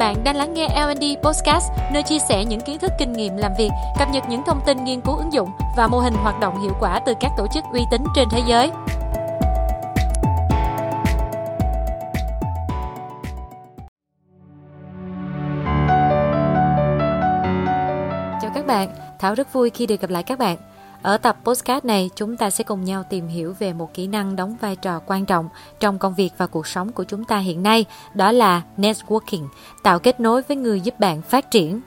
Bạn đang lắng nghe L&D Podcast, nơi chia sẻ những kiến thức kinh nghiệm làm việc, cập nhật những thông tin nghiên cứu ứng dụng và mô hình hoạt động hiệu quả từ các tổ chức uy tín trên thế giới. Chào các bạn, Thảo rất vui khi được gặp lại các bạn. Ở tập podcast này, chúng ta sẽ cùng nhau tìm hiểu về một kỹ năng đóng vai trò quan trọng trong công việc và cuộc sống của chúng ta hiện nay, đó là networking, tạo kết nối với người giúp bạn phát triển.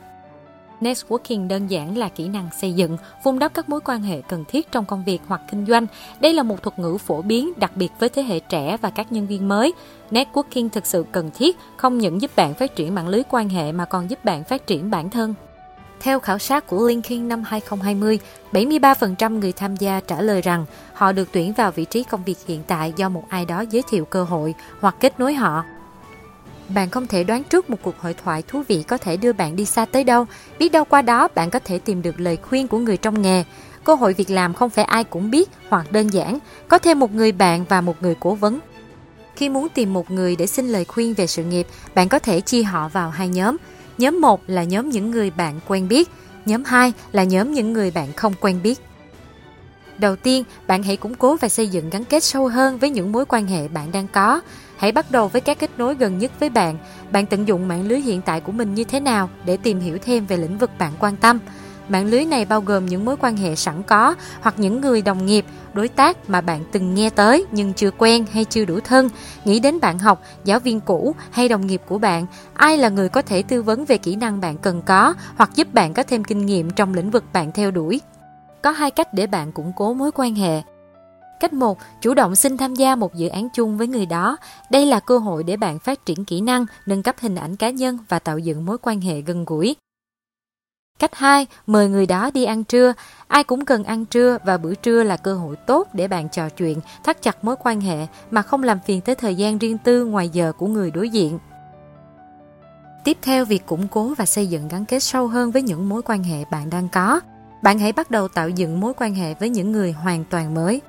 Networking đơn giản là kỹ năng xây dựng, vun đắp các mối quan hệ cần thiết trong công việc hoặc kinh doanh. Đây là một thuật ngữ phổ biến đặc biệt với thế hệ trẻ và các nhân viên mới. Networking thực sự cần thiết, không những giúp bạn phát triển mạng lưới quan hệ mà còn giúp bạn phát triển bản thân. Theo khảo sát của LinkedIn năm 2020, 73% người tham gia trả lời rằng họ được tuyển vào vị trí công việc hiện tại do một ai đó giới thiệu cơ hội hoặc kết nối họ. Bạn không thể đoán trước một cuộc hội thoại thú vị có thể đưa bạn đi xa tới đâu. Biết đâu qua đó bạn có thể tìm được lời khuyên của người trong nghề. Cơ hội việc làm không phải ai cũng biết hoặc đơn giản, có thêm một người bạn và một người cố vấn. Khi muốn tìm một người để xin lời khuyên về sự nghiệp, bạn có thể chia họ vào hai nhóm – Nhóm 1 là nhóm những người bạn quen biết, nhóm 2 là nhóm những người bạn không quen biết. Đầu tiên, bạn hãy củng cố và xây dựng gắn kết sâu hơn với những mối quan hệ bạn đang có. Hãy bắt đầu với các kết nối gần nhất với bạn. Bạn tận dụng mạng lưới hiện tại của mình như thế nào để tìm hiểu thêm về lĩnh vực bạn quan tâm. Mạng lưới này bao gồm những mối quan hệ sẵn có hoặc những người đồng nghiệp, đối tác mà bạn từng nghe tới nhưng chưa quen hay chưa đủ thân. Nghĩ đến bạn học, giáo viên cũ hay đồng nghiệp của bạn, ai là người có thể tư vấn về kỹ năng bạn cần có hoặc giúp bạn có thêm kinh nghiệm trong lĩnh vực bạn theo đuổi. Có hai cách để bạn củng cố mối quan hệ. Cách 1, chủ động xin tham gia một dự án chung với người đó. Đây là cơ hội để bạn phát triển kỹ năng, nâng cấp hình ảnh cá nhân và tạo dựng mối quan hệ gần gũi. Cách 2, mời người đó đi ăn trưa. Ai cũng cần ăn trưa và bữa trưa là cơ hội tốt để bạn trò chuyện, thắt chặt mối quan hệ mà không làm phiền tới thời gian riêng tư ngoài giờ của người đối diện. Tiếp theo, việc củng cố và xây dựng gắn kết sâu hơn với những mối quan hệ bạn đang có. Bạn hãy bắt đầu tạo dựng mối quan hệ với những người hoàn toàn mới.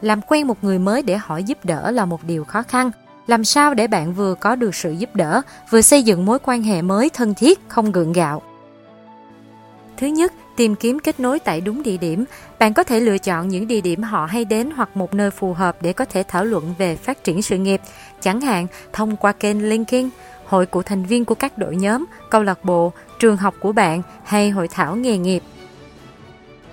Làm quen một người mới để hỏi giúp đỡ là một điều khó khăn. Làm sao để bạn vừa có được sự giúp đỡ, vừa xây dựng mối quan hệ mới thân thiết, không gượng gạo. Thứ nhất, tìm kiếm kết nối tại đúng địa điểm. Bạn có thể lựa chọn những địa điểm họ hay đến hoặc một nơi phù hợp để có thể thảo luận về phát triển sự nghiệp, chẳng hạn thông qua kênh LinkedIn, hội của thành viên của các đội nhóm, câu lạc bộ, trường học của bạn hay hội thảo nghề nghiệp.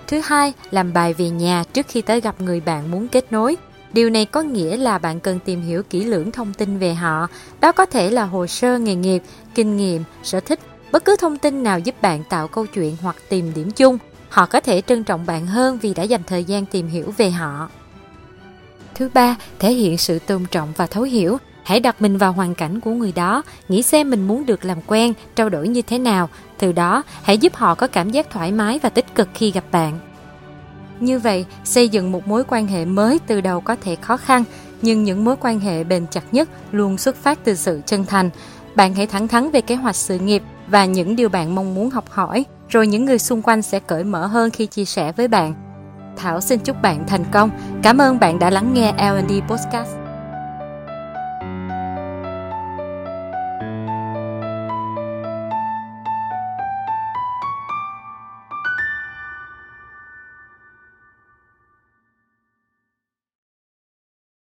Thứ hai, làm bài về nhà trước khi tới gặp người bạn muốn kết nối. Điều này có nghĩa là bạn cần tìm hiểu kỹ lưỡng thông tin về họ. Đó có thể là hồ sơ nghề nghiệp, kinh nghiệm, sở thích Bất cứ thông tin nào giúp bạn tạo câu chuyện hoặc tìm điểm chung, họ có thể trân trọng bạn hơn vì đã dành thời gian tìm hiểu về họ. Thứ ba, thể hiện sự tôn trọng và thấu hiểu. Hãy đặt mình vào hoàn cảnh của người đó, nghĩ xem mình muốn được làm quen, trao đổi như thế nào. Từ đó, hãy giúp họ có cảm giác thoải mái và tích cực khi gặp bạn. Như vậy, xây dựng một mối quan hệ mới từ đầu có thể khó khăn, nhưng những mối quan hệ bền chặt nhất luôn xuất phát từ sự chân thành. Bạn hãy thẳng thắn về kế hoạch sự nghiệp và những điều bạn mong muốn học hỏi, rồi những người xung quanh sẽ cởi mở hơn khi chia sẻ với bạn. Thảo xin chúc bạn thành công. Cảm ơn bạn đã lắng nghe L&D Podcast.